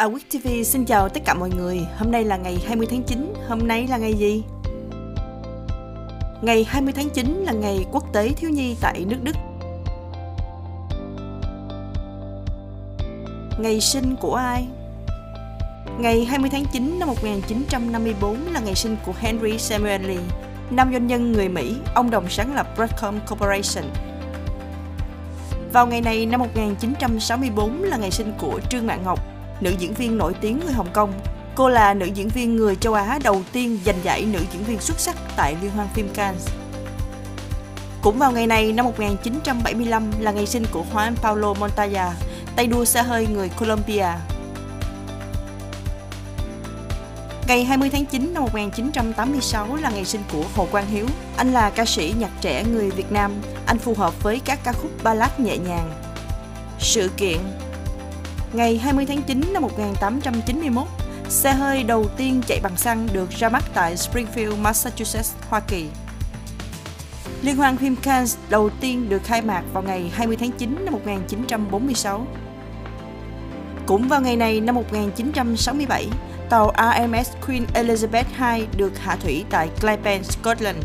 À, Awik TV xin chào tất cả mọi người. Hôm nay là ngày 20 tháng 9. Hôm nay là ngày gì? Ngày 20 tháng 9 là ngày quốc tế thiếu nhi tại nước Đức. Ngày sinh của ai? Ngày 20 tháng 9 năm 1954 là ngày sinh của Henry Samuel Lee, nam doanh nhân người Mỹ, ông đồng sáng lập Broadcom Corporation. Vào ngày này năm 1964 là ngày sinh của Trương Mạn Ngọc, nữ diễn viên nổi tiếng người Hồng Kông. Cô là nữ diễn viên người châu Á đầu tiên giành giải nữ diễn viên xuất sắc tại Liên hoan phim Cannes. Cũng vào ngày này năm 1975 là ngày sinh của Juan Paulo Montoya, tay đua xe hơi người Colombia. Ngày 20 tháng 9 năm 1986 là ngày sinh của Hồ Quang Hiếu. Anh là ca sĩ nhạc trẻ người Việt Nam. Anh phù hợp với các ca khúc ballad nhẹ nhàng. Sự kiện Ngày 20 tháng 9 năm 1891, xe hơi đầu tiên chạy bằng xăng được ra mắt tại Springfield, Massachusetts, Hoa Kỳ. Liên hoan phim Cannes đầu tiên được khai mạc vào ngày 20 tháng 9 năm 1946. Cũng vào ngày này năm 1967, tàu RMS Queen Elizabeth II được hạ thủy tại Clypen, Scotland.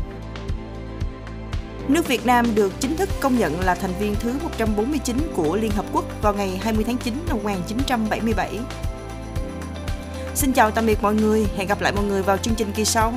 Nước Việt Nam được chính thức công nhận là thành viên thứ 149 của Liên Hợp Quốc vào ngày 20 tháng 9 năm 1977. Xin chào tạm biệt mọi người, hẹn gặp lại mọi người vào chương trình kỳ sau.